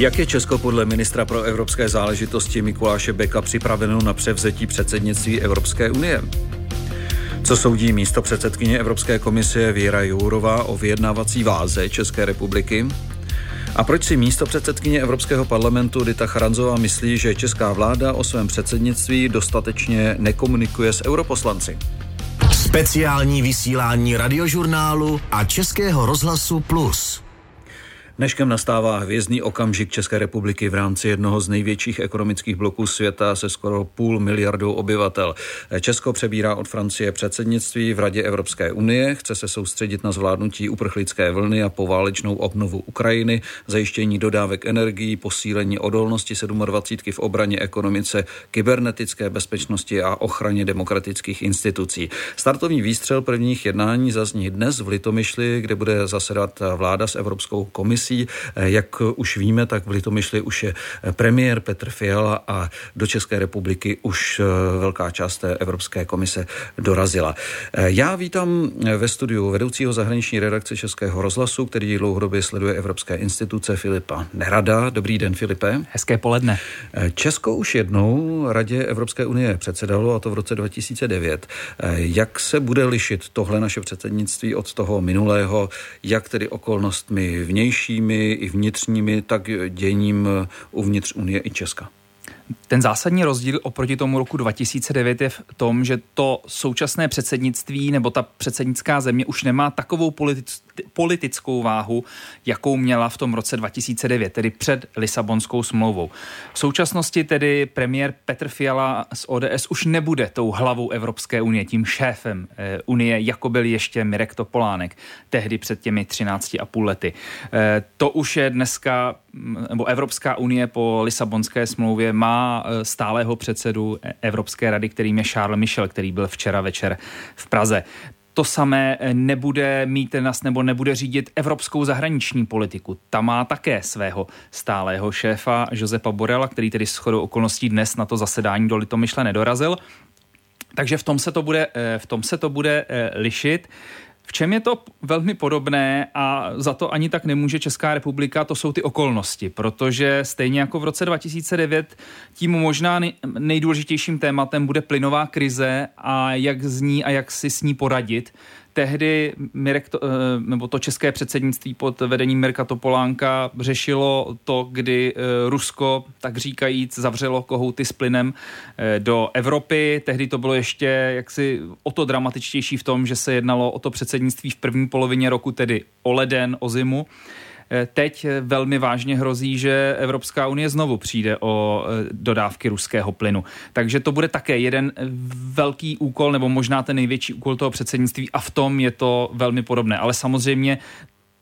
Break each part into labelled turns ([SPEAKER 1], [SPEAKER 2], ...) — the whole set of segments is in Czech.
[SPEAKER 1] Jak je Česko podle ministra pro evropské záležitosti Mikuláše Beka připraveno na převzetí předsednictví Evropské unie? Co soudí místo předsedkyně Evropské komise Věra Jourová o vyjednávací váze České republiky? A proč si místo předsedkyně Evropského parlamentu Dita Charanzová myslí, že česká vláda o svém předsednictví dostatečně nekomunikuje s europoslanci?
[SPEAKER 2] Speciální vysílání radiožurnálu a Českého rozhlasu Plus.
[SPEAKER 1] Dneškem nastává hvězdný okamžik České republiky v rámci jednoho z největších ekonomických bloků světa se skoro půl miliardou obyvatel. Česko přebírá od Francie předsednictví v Radě Evropské unie, chce se soustředit na zvládnutí uprchlické vlny a poválečnou obnovu Ukrajiny, zajištění dodávek energií, posílení odolnosti 27 v obraně ekonomice, kybernetické bezpečnosti a ochraně demokratických institucí. Startovní výstřel prvních jednání zazní dnes v Litomyšli, kde bude zasedat vláda s Evropskou komisí věcí. Eh, jak už víme, tak v Litomyšli už je eh, premiér Petr Fiala a do České republiky už eh, velká část té Evropské komise dorazila. Já vítám ve studiu vedoucího zahraniční redakce Českého rozhlasu, který dlouhodobě sleduje evropské instituce Filipa Nerada. Dobrý den, Filipe.
[SPEAKER 3] Hezké poledne.
[SPEAKER 1] Česko už jednou Radě Evropské unie předsedalo, a to v roce 2009. Jak se bude lišit tohle naše předsednictví od toho minulého, jak tedy okolnostmi vnější vnějšími i vnitřními, tak děním uvnitř Unie i Česka.
[SPEAKER 3] Ten zásadní rozdíl oproti tomu roku 2009 je v tom, že to současné předsednictví nebo ta předsednická země už nemá takovou politic, politickou váhu, jakou měla v tom roce 2009, tedy před Lisabonskou smlouvou. V současnosti tedy premiér Petr Fiala z ODS už nebude tou hlavou Evropské unie, tím šéfem eh, unie, jako byl ještě Mirek Topolánek, tehdy před těmi 13,5 lety. Eh, to už je dneska, mm, nebo Evropská unie po Lisabonské smlouvě má eh, stálého předsedu Evropské rady, kterým je Charles Michel, který byl včera večer v Praze to samé eh, nebude mít nas nebo nebude řídit evropskou zahraniční politiku. Ta má také svého stálého šéfa Josepa Borela, který tedy shodou okolností dnes na to zasedání do Litomyšle nedorazil. Takže v tom se to bude, eh, v tom se to bude eh, lišit. V čem je to velmi podobné a za to ani tak nemůže Česká republika, to jsou ty okolnosti, protože stejně jako v roce 2009 tím možná nejdůležitějším tématem bude plynová krize a jak z ní a jak si s ní poradit tehdy Mirek to, eh, nebo to české předsednictví pod vedením Mirka Topolánka řešilo to, kdy eh, Rusko, tak říkajíc, zavřelo kohouty s plynem eh, do Evropy. Tehdy to bylo ještě jaksi o to dramatičtější v tom, že se jednalo o to předsednictví v první polovině roku, tedy o leden, o zimu. Teď velmi vážně hrozí, že Evropská unie znovu přijde o eh, dodávky ruského plynu. Takže to bude také jeden velký úkol, nebo možná ten největší úkol toho předsednictví a v tom je to velmi podobné. Ale samozřejmě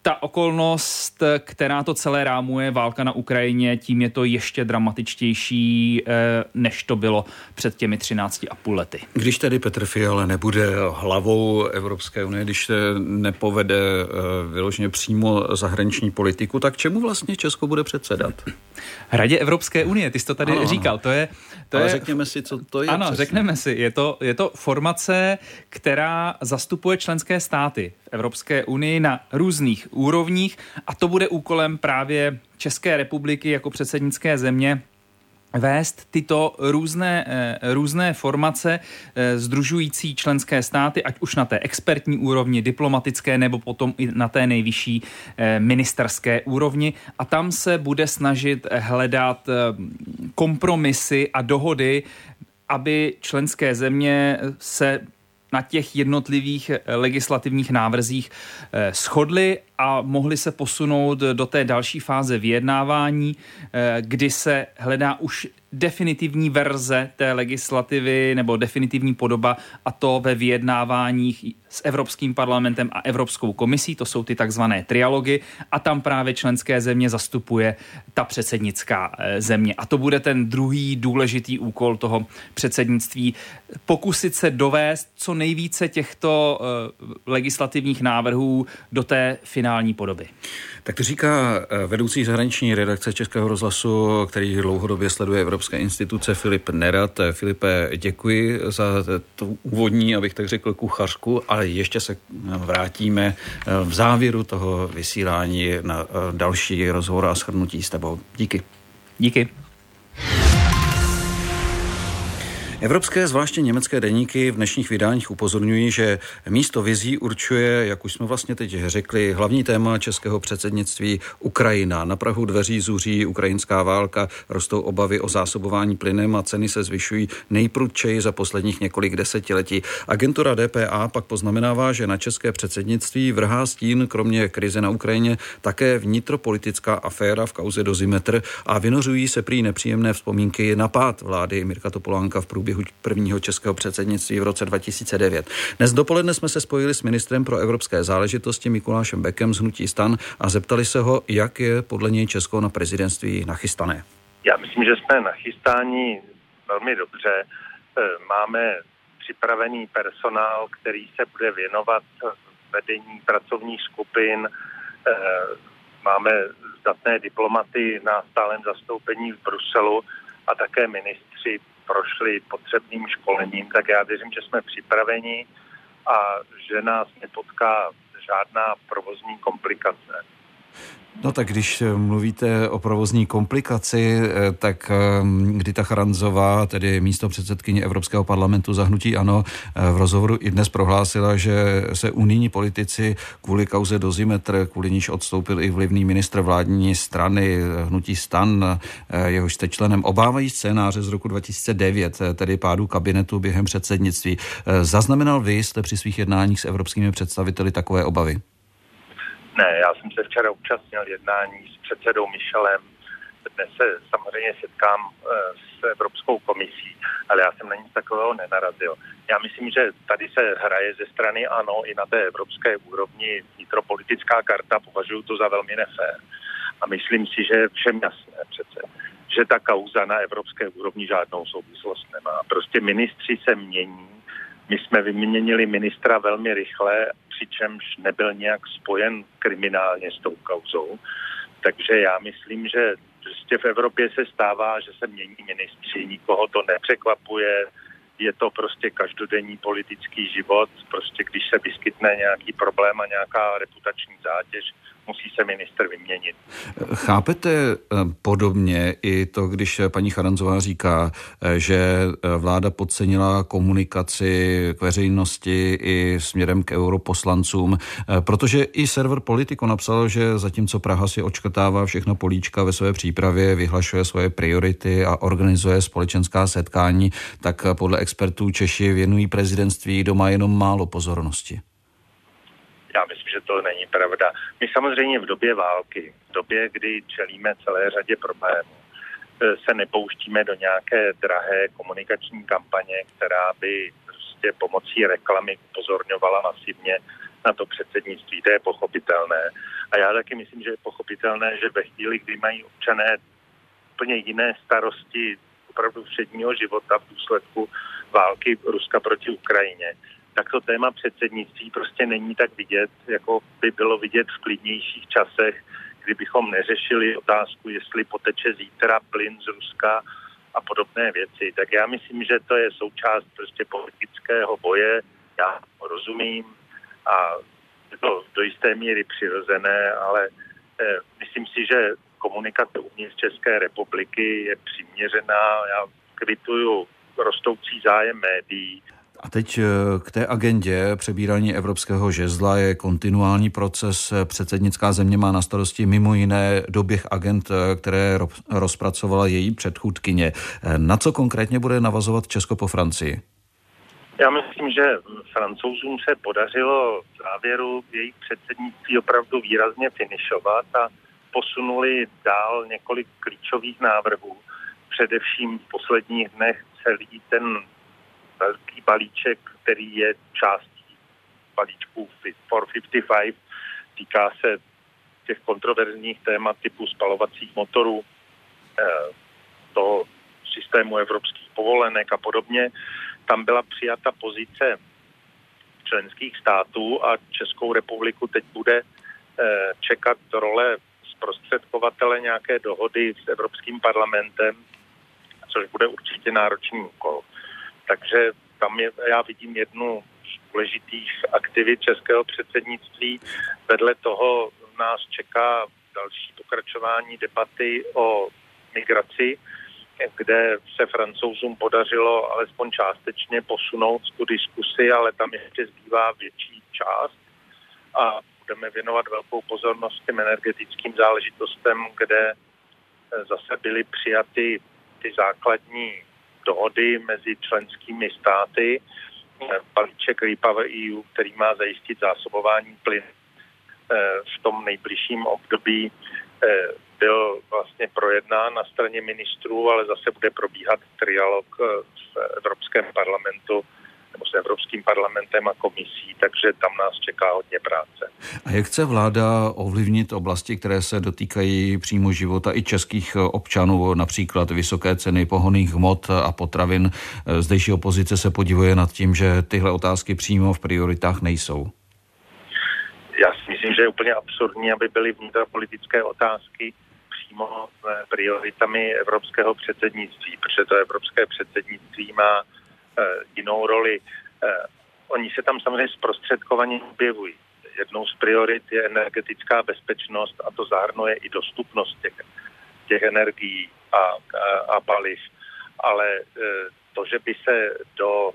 [SPEAKER 3] ta okolnost, která to celé rámuje, válka na Ukrajině, tím je to ještě dramatičtější, eh, než to bylo před těmi 13 a půl lety.
[SPEAKER 1] Když tedy Petr Fiala nebude hlavou Evropské unie, když se nepovede eh, vyloženě přímo zahraniční politiku, tak čemu vlastně Česko bude předsedat?
[SPEAKER 3] Radě Evropské unie, ty jsi to tady ano. říkal, to je... To
[SPEAKER 1] Ale
[SPEAKER 3] je,
[SPEAKER 1] řekněme si, co to je.
[SPEAKER 3] Ano, přesně. řekneme si, je to, je to formace, která zastupuje členské státy v Evropské unii na různých úrovních a to bude úkolem právě České republiky jako předsednické země vést tyto různé, eh, různé formace združující členské státy, ať už na té expertní úrovni, diplomatické, nebo potom i na té nejvyšší eh, ministerské úrovni. A tam se bude snažit hledat eh, kompromisy a dohody, aby členské země se na těch jednotlivých legislativních návrzích shodly a mohli se posunout do té další fáze vyjednávání, kdy se hledá už definitivní verze té legislativy nebo definitivní podoba a to ve vyjednáváních s Evropským parlamentem a Evropskou komisí, to jsou ty takzvané trialogy a tam právě členské země zastupuje ta předsednická eh, země. A to bude ten druhý důležitý úkol toho předsednictví, pokusit se dovést co nejvíce těchto eh, legislativních návrhů do té finální podoby.
[SPEAKER 1] Tak to říká eh, vedoucí zahraniční redakce Českého rozhlasu, který dlouhodobě sleduje evropské instituce, Filip Nerat. Eh, Filipe, děkuji za tu úvodní, abych tak řekl, kuchařku, ale ještě se vrátíme v závěru toho vysílání na další rozhovor a shrnutí s tebou. Díky.
[SPEAKER 3] Díky.
[SPEAKER 1] Evropské, zvláště německé deníky v dnešních vydáních upozorňují, že místo vizí určuje, jak už jsme vlastně teď řekli, hlavní téma českého předsednictví Ukrajina. Na Prahu dveří zuří ukrajinská válka, rostou obavy o zásobování plynem a ceny se zvyšují nejprudčeji za posledních několik desetiletí. Agentura DPA pak poznamenává, že na české předsednictví vrhá stín kromě krize na Ukrajině také vnitropolitická aféra v kauze Dozimetr a vynořují se prý nepříjemné vzpomínky na pád vlády Mirka Topolánka v průběhu průběhu prvního českého předsednictví v roce 2009. Dnes dopoledne jsme se spojili s ministrem pro evropské záležitosti Mikulášem Bekem z Hnutí stan a zeptali se ho, jak je podle něj Česko na prezidentství nachystané.
[SPEAKER 4] Já myslím, že jsme nachystáni velmi dobře. E, máme připravený personál, který se bude věnovat vedení pracovních skupin. E, máme zdatné diplomaty na stálem zastoupení v Bruselu a také ministři prošli potřebným školením, tak já věřím, že jsme připraveni a že nás nepotká žádná provozní komplikace.
[SPEAKER 1] No tak když eh, mluvíte o provozní komplikaci, eh, tak ehm, kdy ta Charanzová, tedy místo předsedkyně Evropského parlamentu zahnutí ANO, eh, v rozhovoru i dnes prohlásila, že se unijní politici kvůli kauze Dozimetr, kvůli níž odstoupil i vlivný ministr vládní strany hnutí stan, jehož jste členem, obávají scénáře z roku 2009, tedy pádu kabinetu během předsednictví. Zaznamenal vy jste při svých jednáních s evropskými představiteli takové obavy?
[SPEAKER 4] Ne, já jsem se včera účastnil jednání s předsedou Michelem. Dnes se samozřejmě setkám eh, s Evropskou komisí, ale já jsem na nic takového nenarazil. Já myslím, že tady se hraje ze strany ANO i na té evropské úrovni vnitropolitická karta, považuji to za velmi nefér. A myslím si, že je všem jasné přece, že ta kauza na evropské úrovni žádnou souvislost nemá. Prostě ministři se mění. My jsme vyměnili ministra velmi rychle přičemž nebyl nějak spojen kriminálně s tou kauzou. Takže já myslím, že prostě v Evropě se stává, že se mění ministři, nikoho to nepřekvapuje, je to prostě každodenní politický život, prostě když se vyskytne nějaký problém a nějaká reputační zátěž, musí se minister vyměnit.
[SPEAKER 1] Chápete eh, podobně i to, když paní Charanzová říká, eh, že eh, vláda podcenila komunikaci k veřejnosti i směrem k europoslancům, protože i server Politico napsal, že zatímco Praha si očkrtává všechno políčka ve své přípravě, vyhlašuje svoje priority a organizuje společenská setkání, tak podle expertů Češi věnují prezidentství doma jenom málo pozornosti.
[SPEAKER 4] Já myslím, že to není pravda. My samozřejmě v době války, v době, kdy čelíme celé řadě problémů, eh, se nepouštíme do nějaké drahé komunikační kampaně, která by prostě pomocí reklamy upozorňovala masivně na to předsednictví. To je pochopitelné. A já taky myslím, že je pochopitelné, že ve chvíli, kdy mají občané úplně jiné starosti opravdu všedního života v důsledku války Ruska proti Ukrajině, tak to téma předsednictví prostě není tak vidět, jako by bylo vidět v klidnějších časech, kdybychom neřešili otázku, jestli poteče zítra plyn z Ruska a podobné věci. Tak já myslím, že to je součást prostě politického boje, já rozumím a je to do jisté míry přirozené, ale eh, myslím si, že komunikace uvnitř České republiky je přiměřená. Já kvituju rostoucí zájem médií.
[SPEAKER 1] A teď eh, k té agendě přebírání evropského žezla je kontinuální proces. Předsednická země má na starosti mimo jiné doběh agent, eh, které rozpracovala její předchůdkyně. Eh, na co konkrétně bude navazovat Česko po Francii?
[SPEAKER 4] Já myslím, že francouzům se podařilo v závěru jejich předsednictví opravdu výrazně finišovat a posunuli dál několik klíčových návrhů. Především v posledních dnech celý ten velký balíček, který je částí balíčku for 55. Týká se těch kontroverzních témat typu spalovacích motorů, eh, toho systému evropských povolenek a podobně. Tam byla přijata pozice členských států a Českou republiku teď bude čekat role zprostředkovatele nějaké dohody s Evropským parlamentem, což bude určitě náročný úkol. Takže tam je, já vidím jednu z důležitých aktivit českého předsednictví. Vedle toho nás čeká další pokračování debaty o migraci, kde se francouzům podařilo alespoň částečně posunout tu diskusi, ale tam ještě zbývá větší část a budeme věnovat velkou pozornost těm energetickým záležitostem, kde eh, zase byly přijaty ty základní dohody mezi členskými státy, eh, balíček Repower EU, který má zajistit zásobování plyn eh, v tom nejbližším období byl vlastně projednán na straně ministrů, ale zase bude probíhat trialog v Evropském parlamentu nebo s Evropským parlamentem a komisí, takže tam nás čeká hodně práce.
[SPEAKER 1] A jak chce vláda ovlivnit oblasti, které se dotýkají přímo života i českých občanů, například vysoké ceny pohoných hmot a potravin? Zdejší opozice se podivuje nad tím, že tyhle otázky přímo v prioritách nejsou.
[SPEAKER 4] Já si myslím, že je úplně absurdní, aby byly vnitropolitické otázky přímo prioritami evropského předsednictví, protože to evropské předsednictví má jinou roli. Eh, oni se tam samozřejmě zprostředkovaně objevují. Jednou z priorit je energetická bezpečnost a to zahrnuje i dostupnost těch, těch energií a, a, a paliv. Ale eh, to, že by se do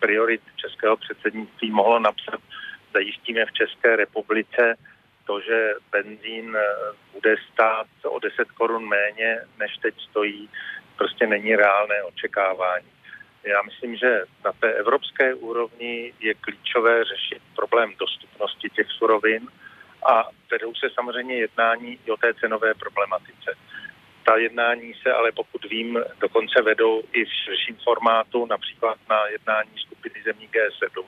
[SPEAKER 4] priorit českého předsednictví mohlo napsat, zajistíme v České republice to, že benzín bude stát o 10 korun méně, než teď stojí, prostě není reálné očekávání. Já myslím, že na té evropské úrovni je klíčové řešit problém dostupnosti těch surovin a vedou se samozřejmě jednání i o té cenové problematice. Ta jednání se ale, pokud vím, dokonce vedou i v širším formátu, například na jednání skupiny zemí G7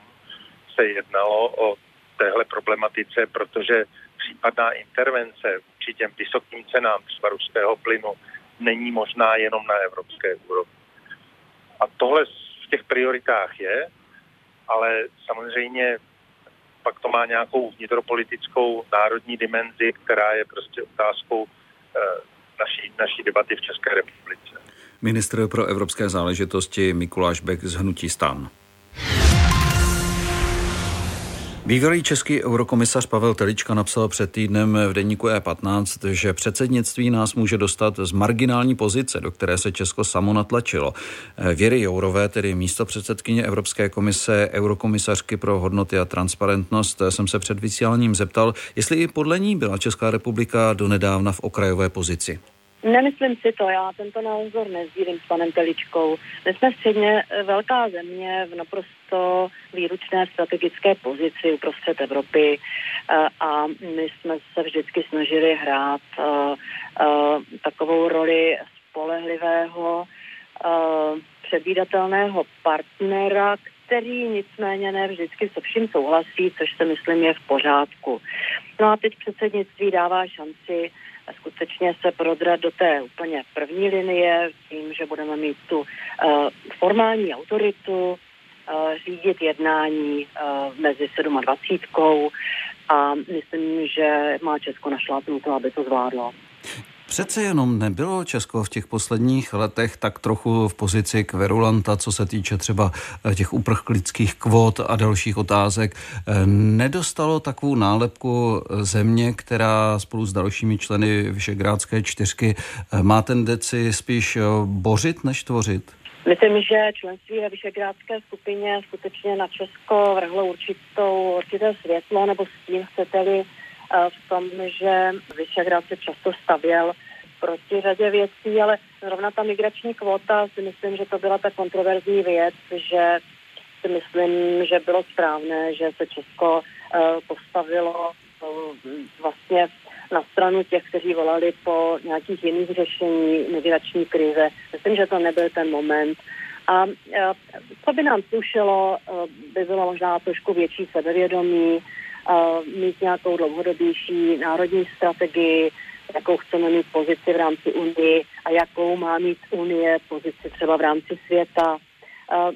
[SPEAKER 4] se jednalo o téhle problematice, protože případná intervence vůči těm vysokým cenám třeba ruského plynu není možná jenom na evropské úrovni. A tohle v těch prioritách je, ale samozřejmě pak to má nějakou vnitropolitickou národní dimenzi, která je prostě otázkou eh, naší, naší debaty v České republice.
[SPEAKER 1] Ministr pro evropské záležitosti Mikuláš Bek z Hnutí stan. Bývalý český eurokomisař Pavel Telička napsal před týdnem v denníku E15, že předsednictví nás může dostat z marginální pozice, do které se Česko samo natlačilo. Věry Jourové, tedy místo předsedkyně Evropské komise, eurokomisařky pro hodnoty a transparentnost, jsem se před vysíláním zeptal, jestli i podle ní byla Česká republika donedávna v okrajové pozici.
[SPEAKER 5] Nemyslím si to, já tento názor nezdílím s panem Teličkou. My jsme středně eh, velká země v naprosto výručné strategické pozici uprostřed Evropy eh, a my jsme se vždycky snažili hrát eh, takovou roli spolehlivého, předvídatelného partnera, který nicméně ne vždycky se vším souhlasí, což se myslím je v pořádku. No a teď předsednictví dává šanci skutečně se prodrat do té úplně první linie tím, že budeme mít tu uh, formální autoritu, uh, řídit jednání uh, mezi 27 a myslím, že má Česko našlápnuto, aby to zvládlo.
[SPEAKER 1] Přece jenom nebylo Česko v těch posledních letech tak trochu v pozici kverulanta, co se týče třeba eh, těch uprchlických kvót a dalších otázek. Eh, nedostalo takovou nálepku země, která spolu s dalšími členy Vyšegrádské čtyřky eh, má tendenci spíš bořit než tvořit?
[SPEAKER 5] Myslím, že členství ve Vyšegrádské skupině skutečně na Česko vrhlo určitou, určité světlo nebo stín, chcete-li, v tom, že Vyšegrad se často stavěl proti řadě věcí, ale zrovna ta migrační kvota si myslím, že to byla ta kontroverzní věc, že si myslím, že bylo správné, že se Česko uh, postavilo uh, vlastně na stranu těch, kteří volali po nějakých jiných řešení migrační krize. Myslím, že to nebyl ten moment. A co by nám slušelo, by bylo možná trošku větší sebevědomí, mít nějakou dlouhodobější národní strategii, jakou chceme mít pozici v rámci Unie a jakou má mít Unie pozici třeba v rámci světa.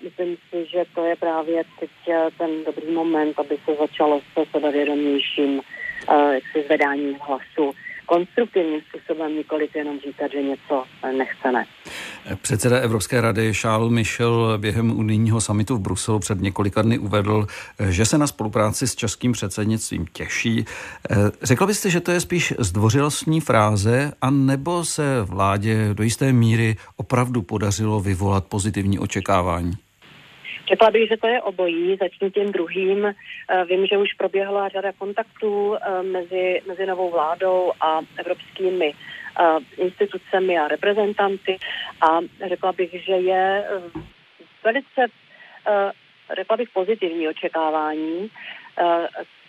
[SPEAKER 5] Myslím si, že to je právě teď eh, ten dobrý moment, aby se začalo se sebevědomějším zvedáním hlasu konstruktivním způsobem, nikoliv jenom říkat, že něco nechceme.
[SPEAKER 1] Předseda Evropské rady Charles Michel během unijního samitu v Bruselu před několika dny uvedl, že se na spolupráci s českým předsednictvím těší. Řekl byste, že to je spíš zdvořilostní fráze, a nebo se vládě do jisté míry opravdu podařilo vyvolat pozitivní očekávání?
[SPEAKER 5] Řekla bych, že to je obojí. Začnu tím druhým. Eh, vím, že už proběhla řada kontaktů eh, mezi, mezi novou vládou a evropskými eh, institucemi a reprezentanty a řekla bych, že je velice, řekla bych, pozitivní očekávání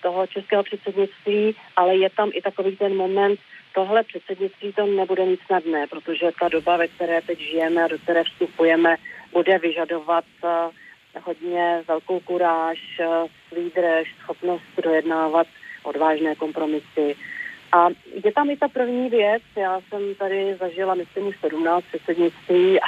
[SPEAKER 5] toho českého předsednictví, ale je tam i takový ten moment, tohle předsednictví to nebude nic snadné, protože ta doba, ve které teď žijeme a do které vstupujeme, bude vyžadovat uh, hodně velkou kuráž, výdrž, schopnost dojednávat odvážné kompromisy. A je tam i ta první věc, já jsem tady zažila, myslím, už 17 předsednictví a,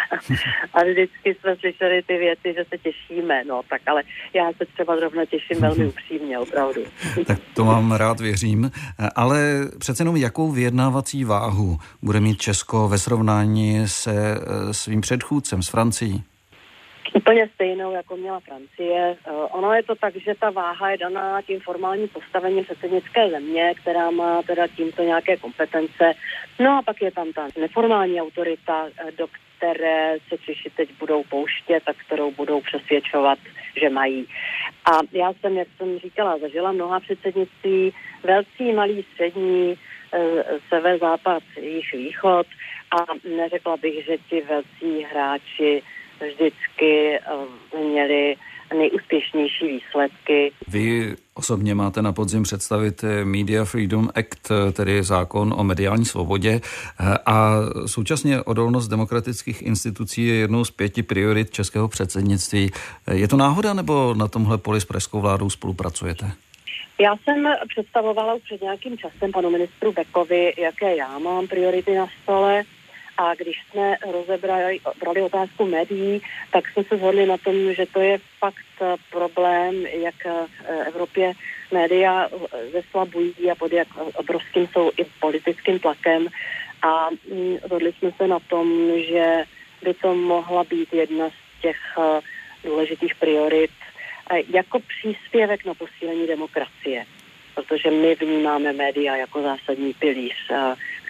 [SPEAKER 5] a vždycky jsme slyšeli ty věci, že se těšíme, no tak ale já se třeba zrovna těším velmi upřímně, opravdu.
[SPEAKER 1] Tak to vám rád věřím, ale přece jenom jakou vyjednávací váhu bude mít Česko ve srovnání se eh, svým předchůdcem, s Francií?
[SPEAKER 5] Úplně stejnou, jako měla Francie. Eh, ono je to tak, že ta váha je daná tím formálním postavením předsednické země, která má teda tímto nějaké kompetence. No a pak je tam ta neformální autorita, eh, do které se Češi teď budou pouštět a kterou budou přesvědčovat, že mají. A já jsem, jak jsem říkala, zažila mnoha předsednictví, velcí, malý, střední, eh, sever, západ, jich východ a neřekla bych, že ti velcí hráči vždycky eh, měli nejúspěšnější výsledky.
[SPEAKER 1] Vy osobně máte na podzim představit eh, Media Freedom Act, eh, tedy zákon o mediální svobodě a současně odolnost demokratických institucí je jednou z pěti priorit českého předsednictví. Je to náhoda nebo na tomhle poli s preskou vládou spolupracujete?
[SPEAKER 5] Já jsem představovala už před nějakým časem panu ministru Bekovi, jaké já mám priority na stole. A když jsme rozebrali brali otázku médií, tak jsme se shodli na tom, že to je fakt eh, problém, jak v eh, Evropě média eh, zeslabují a pod jak obrovským jsou i politickým tlakem. A mm, shodli jsme se na tom, že by to mohla být jedna z těch důležitých priorit jako příspěvek na posílení demokracie protože my vnímáme média jako zásadní pilíř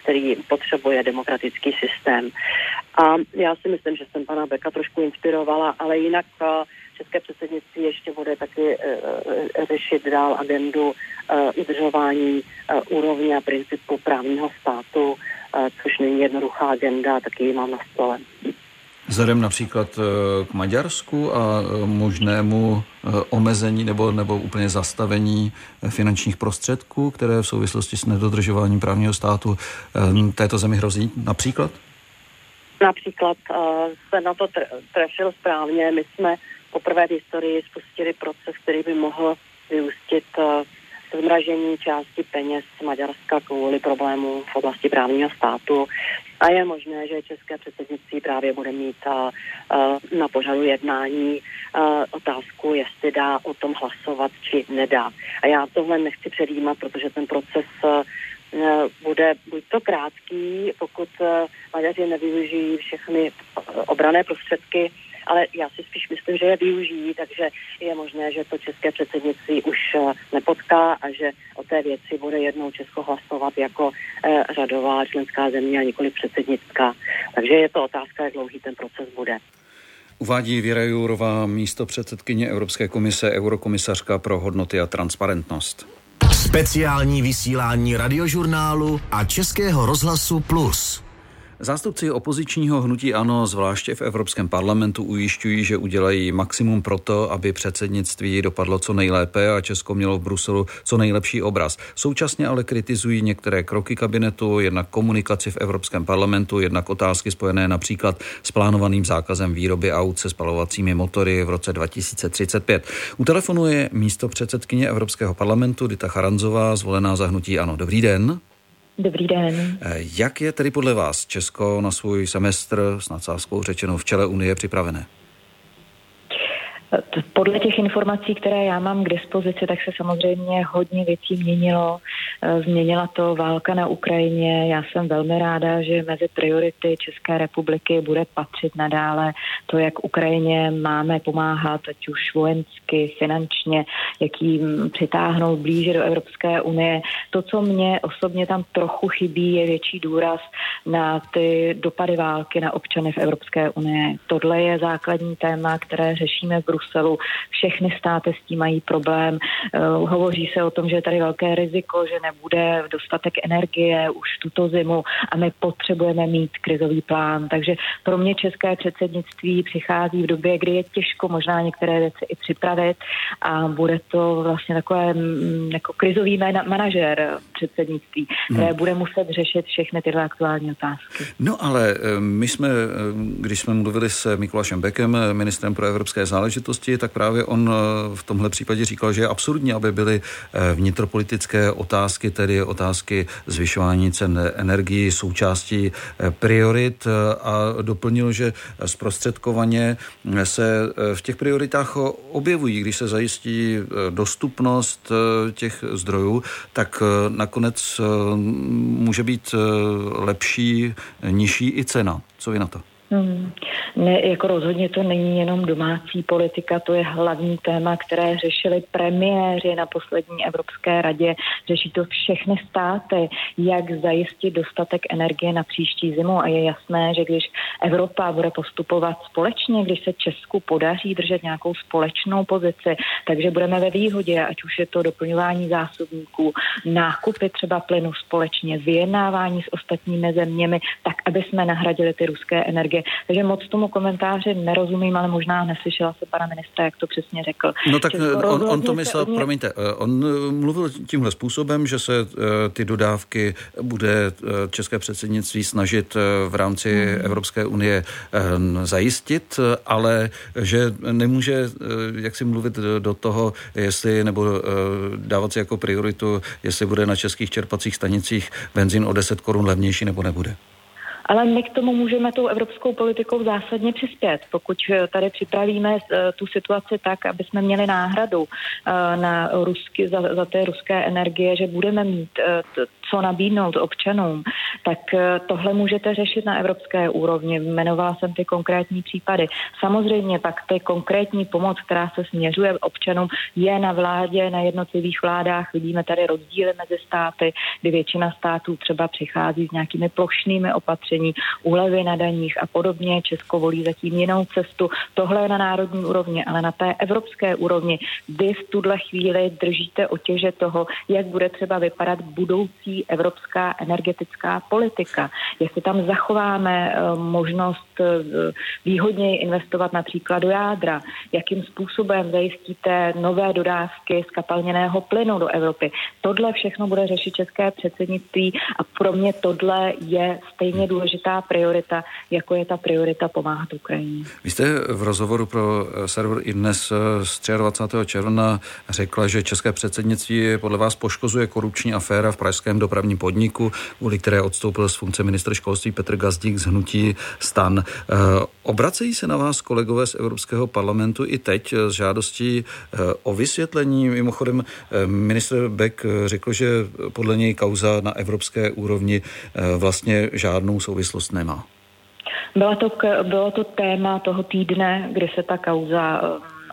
[SPEAKER 5] který potřebuje demokratický systém. A já si myslím, že jsem pana Beka trošku inspirovala, ale jinak eh, české předsednictví ještě bude taky eh, eh, řešit dál agendu udržování úrovně a principu právního státu, což není jednoduchá agenda, taky ji mám na stole.
[SPEAKER 1] Vzhledem například eh, k Maďarsku a eh, možnému eh, omezení nebo, nebo úplně zastavení finančních prostředků, které v souvislosti s nedodržováním právního státu této zemi hrozí například?
[SPEAKER 5] Například se na to trefil správně. My jsme poprvé v historii spustili proces, který by mohl vyústit zmražení části peněz Maďarska kvůli problémů v oblasti právního státu. A je možné, že české předsednictví právě bude mít na pořadu jednání otázku, jestli dá o tom hlasovat, či nedá. A já tohle nechci předjímat, protože ten proces bude buď to krátký, pokud Maďaři nevyužijí všechny obrané prostředky, ale já si spíš myslím, že je využijí, takže je možné, že to české předsednictví už eh, nepotká a že o té věci bude jednou Česko hlasovat jako eh, řadová členská země a nikoli předsednická. Takže je to otázka, jak dlouhý ten proces bude.
[SPEAKER 1] Uvádí Věra Jourová, místo předsedkyně Evropské komise, eurokomisařka pro hodnoty a transparentnost.
[SPEAKER 2] Speciální vysílání radiožurnálu a Českého rozhlasu Plus.
[SPEAKER 1] Zástupci opozičního hnutí ANO, zvláště v Evropském parlamentu, ujišťují, že udělají maximum pro to, aby předsednictví dopadlo co nejlépe a Česko mělo v Bruselu co nejlepší obraz. Současně ale kritizují některé kroky kabinetu, jednak komunikaci v Evropském parlamentu, jednak otázky spojené například s plánovaným zákazem výroby aut se spalovacími motory v roce 2035. U telefonu je místo předsedkyně Evropského parlamentu Dita Charanzová, zvolená za hnutí ANO. Dobrý den.
[SPEAKER 6] Dobrý den.
[SPEAKER 1] Eh, jak je tedy podle vás Česko na svůj semestr s nadsázkou řečenou v čele Unie připravené?
[SPEAKER 6] Podle těch informací, které já mám k dispozici, tak se samozřejmě hodně věcí měnilo. Eh, změnila to válka na Ukrajině. Já jsem velmi ráda, že mezi priority České republiky bude patřit nadále to, jak Ukrajině máme pomáhat, ať už vojensky, finančně, jak jim přitáhnout blíže do Evropské unie. To, co mě osobně tam trochu chybí, je větší důraz na ty dopady války na občany v Evropské unie. Tohle je základní téma, které řešíme v Bruselu. Všechny státy s tím mají problém. Uh, hovoří se o tom, že je tady velké riziko, že nebude dostatek energie už tuto zimu a my potřebujeme mít krizový plán. Takže pro mě české předsednictví přichází v době, kdy je těžko možná některé věci i připravit a bude to vlastně takové mm, jako krizový manažer předsednictví, které hmm. bude muset řešit všechny tyhle aktuální otázky.
[SPEAKER 1] No ale eh, my jsme, eh, když jsme mluvili s Mikulášem Bekem, ministrem pro evropské záležitosti, tak právě on eh, v tomhle případě říkal, že je absurdní, aby byly vnitropolitické otázky, tedy otázky zvyšování cen energii součástí priorit a doplnil, že zprostředkovaně se v těch prioritách objevují, když se zajistí dostupnost těch zdrojů, tak nakonec může být lepší, nižší i cena. Co vy na to?
[SPEAKER 6] Hmm. Ne, jako rozhodně to není jenom domácí politika, to je hlavní téma, které řešili premiéři na poslední Evropské radě. Řeší to všechny státy, jak zajistit dostatek energie na příští zimu a je jasné, že když Evropa bude postupovat společně, když se Česku podaří držet nějakou společnou pozici, takže budeme ve výhodě, ať už je to doplňování zásobníků, nákupy třeba plynu společně, vyjednávání s ostatními zeměmi, tak aby jsme nahradili ty ruské energie takže moc tomu komentáři nerozumím, ale možná neslyšela se pana ministra, jak to přesně řekl.
[SPEAKER 1] No tak on, on to myslel, mě... promiňte, eh, on eh, mluvil tímhle způsobem, že se eh, ty dodávky bude české předsednictví snažit v rámci hmm. Evropské unie zajistit, ale že nemůže jak si mluvit do toho, jestli nebo dávat si jako prioritu, jestli bude na českých čerpacích stanicích benzín o 10 korun levnější nebo nebude.
[SPEAKER 6] Ale my k tomu můžeme tou evropskou politikou zásadně přispět, pokud eh, tady připravíme eh, tu situaci tak, aby jsme měli náhradu eh, na rusky, za, za té ruské energie, že budeme mít co nabídnout občanům, tak tohle můžete řešit na evropské úrovni. Jmenovala jsem ty konkrétní případy. Samozřejmě pak ty konkrétní pomoc, která se směřuje občanům, je na vládě, na jednotlivých vládách. Vidíme tady rozdíly mezi státy, kdy většina států třeba přichází s nějakými plošnými opatření, úlevy na daních a podobně. Česko volí zatím jinou cestu. Tohle je na národní úrovni, ale na té evropské úrovni vy v tuhle chvíli držíte otěže toho, jak bude třeba vypadat budoucí evropská energetická politika. Jestli tam zachováme eh, možnost výhodněji investovat například do jádra, jakým způsobem zajistíte nové dodávky skapalněného plynu do Evropy. Tohle všechno bude řešit české předsednictví a pro mě tohle je stejně důležitá priorita, jako je ta priorita pomáhat Ukrajině.
[SPEAKER 1] Vy jste v rozhovoru pro eh, server i dnes eh, z 23. června řekla, že české předsednictví podle vás poškozuje korupční aféra v pražském dopravním podniku, kvůli které odstoupil z funkce ministr školství Petr Gazdík z hnutí stan. Eh, obracejí se na vás kolegové z Evropského parlamentu i teď s žádostí o vysvětlení. Mimochodem ministr Beck řekl, že podle něj kauza na evropské úrovni vlastně žádnou souvislost nemá.
[SPEAKER 6] Byla to, bylo to téma toho týdne, kdy se ta kauza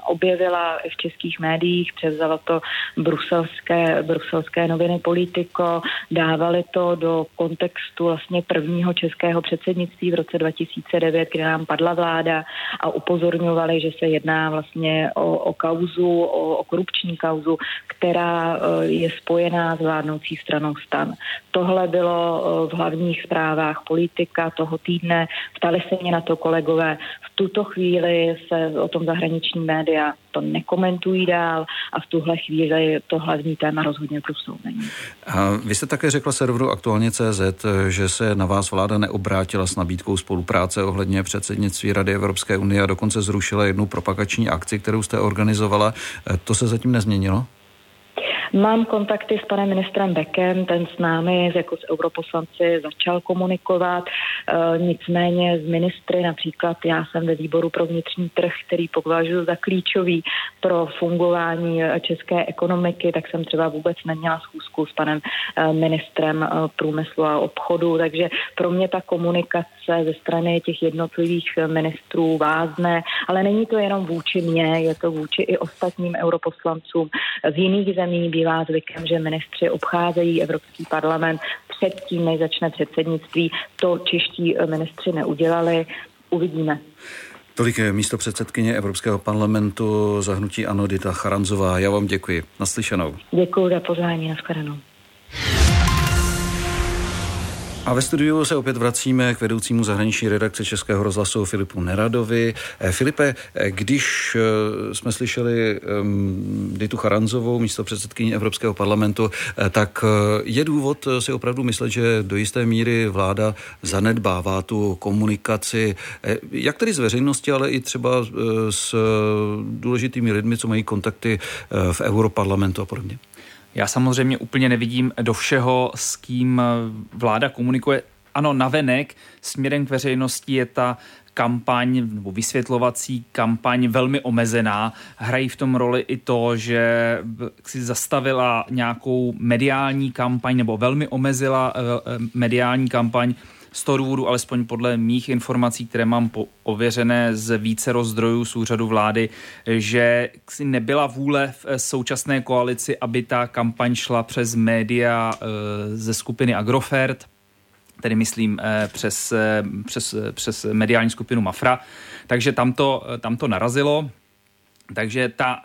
[SPEAKER 6] objevila i v českých médiích, převzala to bruselské, bruselské noviny Politico, dávali to do kontextu vlastně prvního českého předsednictví v roce 2009, kdy nám padla vláda a upozorňovali, že se jedná vlastně o, o kauzu, o, o korupční kauzu, která eh, je spojená s vládnoucí stranou stan. Tohle bylo eh, v hlavních zprávách politika toho týdne. Ptali se mě na to kolegové. V tuto chvíli se o tom zahraniční média média to nekomentují dál a v tuhle chvíli to hlavní téma rozhodně Bruselu není.
[SPEAKER 1] A vy jste také řekla serveru aktuálně CZ, že se na vás vláda neobrátila s nabídkou spolupráce ohledně předsednictví Rady Evropské unie a dokonce zrušila jednu propagační akci, kterou jste organizovala. To se zatím nezměnilo?
[SPEAKER 5] Mám kontakty s panem ministrem Bekem, ten s námi jako s europoslanci začal komunikovat, e, nicméně z ministry, například já jsem ve výboru pro vnitřní trh, který považuji za klíčový pro fungování české ekonomiky, tak jsem třeba vůbec neměla schůzku s panem e, ministrem průmyslu a obchodu, takže pro mě ta komunikace ze strany těch jednotlivých ministrů vázne, ale není to jenom vůči mně, je to vůči i ostatním europoslancům. V jiných zemích bývá zvykem, že ministři obcházejí Evropský parlament předtím, než začne předsednictví. To čeští ministři neudělali. Uvidíme.
[SPEAKER 1] Tolik je místo předsedkyně Evropského parlamentu zahnutí Anodita Charanzová. Já vám děkuji. Naslyšenou.
[SPEAKER 5] Děkuji za pozvání. Naschledanou.
[SPEAKER 1] A ve studiu se opět vracíme k vedoucímu zahraniční redakce Českého rozhlasu Filipu Neradovi. Eh, Filipe, eh, když eh, jsme slyšeli ehm, Ditu Charanzovou, místo předsedkyní Evropského parlamentu, tak je důvod si opravdu myslet, že do jisté míry vláda zanedbává tu komunikaci, jak tedy z veřejnosti, ale i třeba s důležitými lidmi, co mají kontakty v Europarlamentu a podobně.
[SPEAKER 3] Já samozřejmě úplně nevidím do všeho, s kým vláda komunikuje. Ano, navenek směrem k veřejnosti je ta kampaň nebo vysvětlovací kampaň velmi omezená. Hrají v tom roli i to, že si zastavila nějakou mediální kampaň nebo velmi omezila eh, eh, mediální kampaň z toho důvodu, alespoň podle mých informací, které mám po, ověřené z více rozdrojů z úřadu vlády, že nebyla vůle v současné koalici, aby ta kampaň šla přes média e, ze skupiny Agrofert, tedy myslím e, přes, přes, přes mediální skupinu Mafra. Takže tam to, tam to narazilo. Takže ta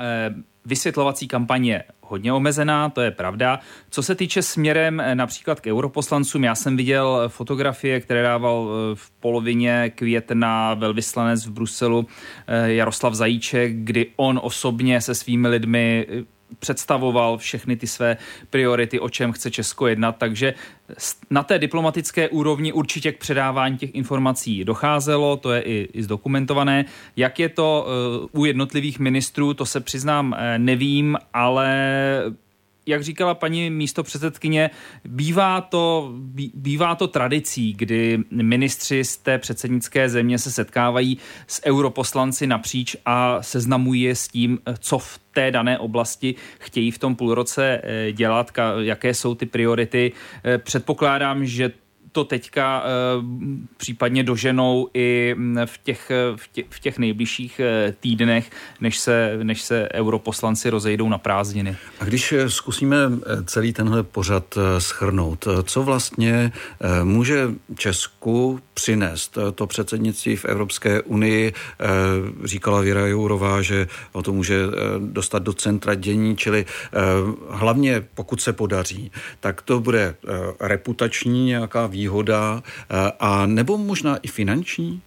[SPEAKER 3] vysvětlovací kampaně hodně omezená, to je pravda. Co se týče směrem eh, například k europoslancům, já jsem viděl fotografie, které dával eh, v polovině května velvyslanec v Bruselu eh, Jaroslav Zajíček, kdy on osobně se svými lidmi představoval všechny ty své priority, o čem chce Česko jednat, takže na té diplomatické úrovni určitě k předávání těch informací docházelo, to je i, i zdokumentované. Jak je to uh, u jednotlivých ministrů, to se přiznám uh, nevím, ale jak říkala paní místo předsedkyně, bývá to, bývá to tradicí, kdy ministři z té předsednické země se setkávají s europoslanci napříč a seznamují je s tím, co v té dané oblasti chtějí v tom půlroce eh, dělat, jaké jsou ty priority. Eh, předpokládám, že to teďka eh, případně doženou i mm, v těch, v těch, v těch nejbližších eh, týdnech, než se, než se europoslanci rozejdou na prázdniny.
[SPEAKER 1] A když eh, zkusíme celý tenhle pořad schrnout, co vlastně může Česku přinést to předsednictví v Evropské unii? Říkala Věra Jourová, že o to může dostat do centra dění, čili hlavně pokud se podaří, tak to bude reputační nějaká výhoda výhoda eh, a nebo možná i finanční?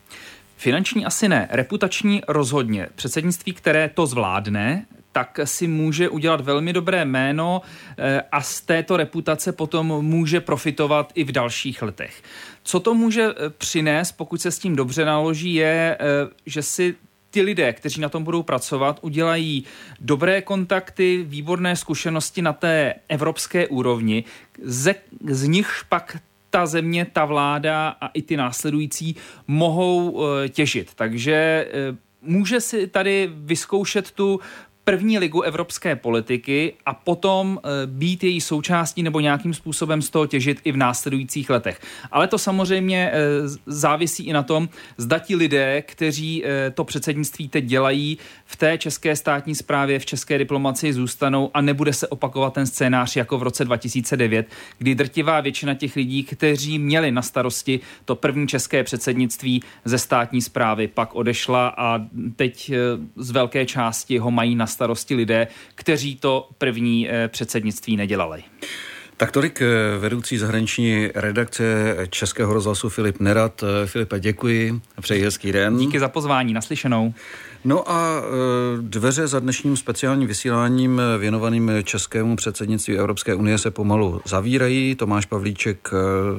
[SPEAKER 3] Finanční asi ne, reputační rozhodně. Předsednictví, které to zvládne, tak si může udělat velmi dobré jméno eh, a z této reputace potom může profitovat i v dalších letech. Co to může eh, přinést, pokud se s tím dobře naloží, je, že si ty lidé, kteří na tom budou pracovat, udělají dobré kontakty, výborné zkušenosti na té evropské úrovni, ze, z nich pak ta země, ta vláda a i ty následující mohou eh, těžit. Takže eh, může si tady vyzkoušet tu první ligu evropské politiky a potom eh, být její součástí nebo nějakým způsobem z toho těžit i v následujících letech. Ale to samozřejmě eh, závisí i na tom, zda ti lidé, kteří eh, to předsednictví teď dělají, v té české státní správě, v české diplomacii zůstanou a nebude se opakovat ten scénář jako v roce 2009, kdy drtivá většina těch lidí, kteří měli na starosti to první české předsednictví ze státní zprávy, pak odešla a teď z velké části ho mají na starosti lidé, kteří to první eh, předsednictví nedělali.
[SPEAKER 1] Tak tolik eh, vedoucí zahraniční redakce Českého rozhlasu Filip Nerad. Eh, Filipe, děkuji a přeji hezký den.
[SPEAKER 3] Díky za pozvání, naslyšenou.
[SPEAKER 1] No a dveře za dnešním speciálním vysíláním věnovaným českému předsednictví Evropské unie se pomalu zavírají. Tomáš Pavlíček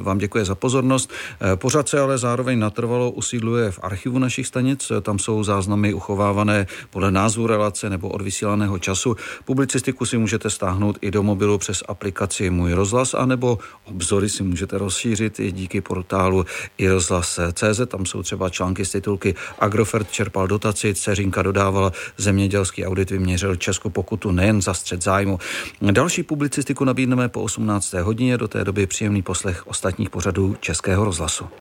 [SPEAKER 1] vám děkuje za pozornost. Pořád se ale zároveň natrvalo usídluje v archivu našich stanic. Tam jsou záznamy uchovávané podle názvu relace nebo od vysílaného času. Publicistiku si můžete stáhnout i do mobilu přes aplikaci Můj rozhlas, anebo obzory si můžete rozšířit i díky portálu i rozhlas.cz. Tam jsou třeba články z titulky Agrofert čerpal dotaci, Ceřinka dodával zemědělský audit vyměřil Česku pokutu nejen za střed zájmu. Další publicistiku nabídneme po 18. hodině, do té doby příjemný poslech ostatních pořadů Českého rozhlasu.